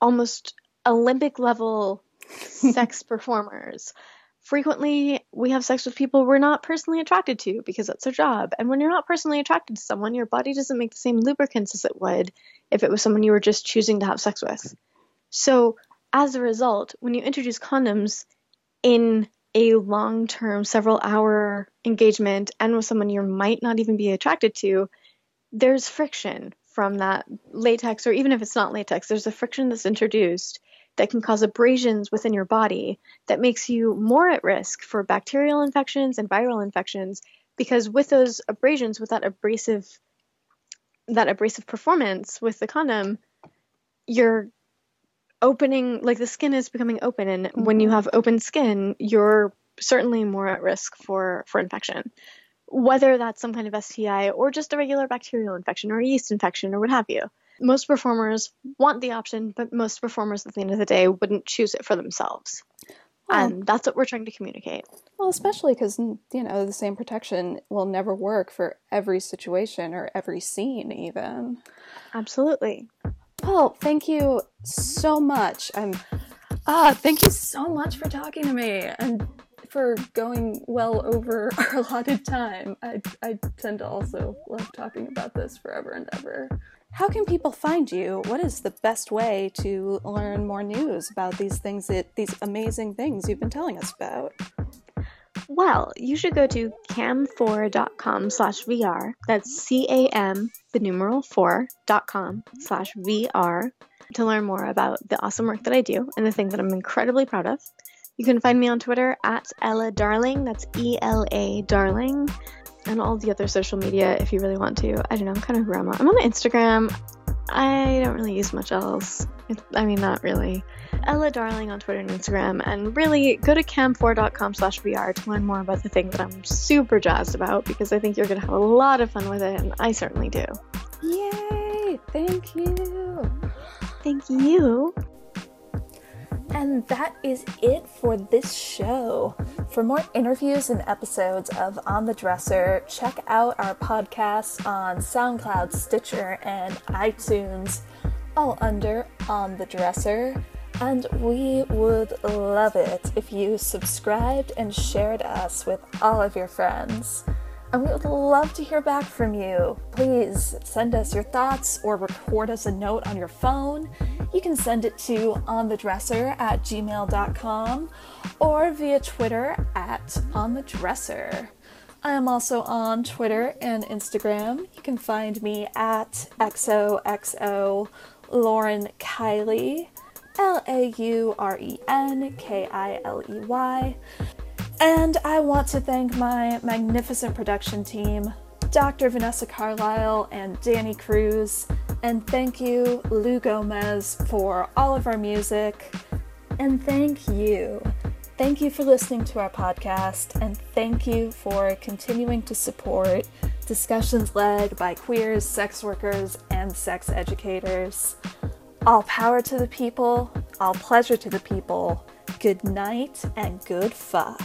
almost Olympic level sex performers. Frequently, we have sex with people we're not personally attracted to because that's their job. And when you're not personally attracted to someone, your body doesn't make the same lubricants as it would if it was someone you were just choosing to have sex with. So, as a result, when you introduce condoms in a long term, several hour engagement and with someone you might not even be attracted to, there's friction from that latex, or even if it's not latex, there's a friction that's introduced that can cause abrasions within your body that makes you more at risk for bacterial infections and viral infections because with those abrasions with that abrasive that abrasive performance with the condom you're opening like the skin is becoming open and when you mm-hmm. have open skin you're certainly more at risk for for infection whether that's some kind of STI or just a regular bacterial infection or a yeast infection or what have you. Most performers want the option but most performers at the end of the day wouldn't choose it for themselves. Well, and that's what we're trying to communicate. well especially because you know the same protection will never work for every situation or every scene even. Absolutely. Well, thank you so much. I'm ah, thank you so much for talking to me. And for going well over our allotted time. I I tend to also love talking about this forever and ever. How can people find you? What is the best way to learn more news about these things that these amazing things you've been telling us about? Well, you should go to cam4.com slash VR. That's C-A-M, the numeral 4.com slash VR to learn more about the awesome work that I do and the thing that I'm incredibly proud of. You can find me on Twitter at Ela Darling. That's E L A Darling. And all the other social media if you really want to. I don't know, I'm kind of grandma. I'm on Instagram. I don't really use much else. I mean, not really. Ela Darling on Twitter and Instagram, and really go to cam4.com slash VR to learn more about the thing that I'm super jazzed about because I think you're going to have a lot of fun with it, and I certainly do. Yay! Thank you! Thank you! And that is it for this show. For more interviews and episodes of On the Dresser, check out our podcasts on SoundCloud, Stitcher, and iTunes, all under On the Dresser. And we would love it if you subscribed and shared us with all of your friends. And we would love to hear back from you. Please send us your thoughts or record us a note on your phone. You can send it to onthedresser at gmail.com or via Twitter at onthedresser. I am also on Twitter and Instagram. You can find me at XOXO Lauren Kiley. L A U R E N K I L E Y. And I want to thank my magnificent production team, Dr. Vanessa Carlisle and Danny Cruz. And thank you, Lou Gomez, for all of our music. And thank you. Thank you for listening to our podcast, and thank you for continuing to support discussions led by queers, sex workers, and sex educators. All power to the people, all pleasure to the people. Good night and good fuck.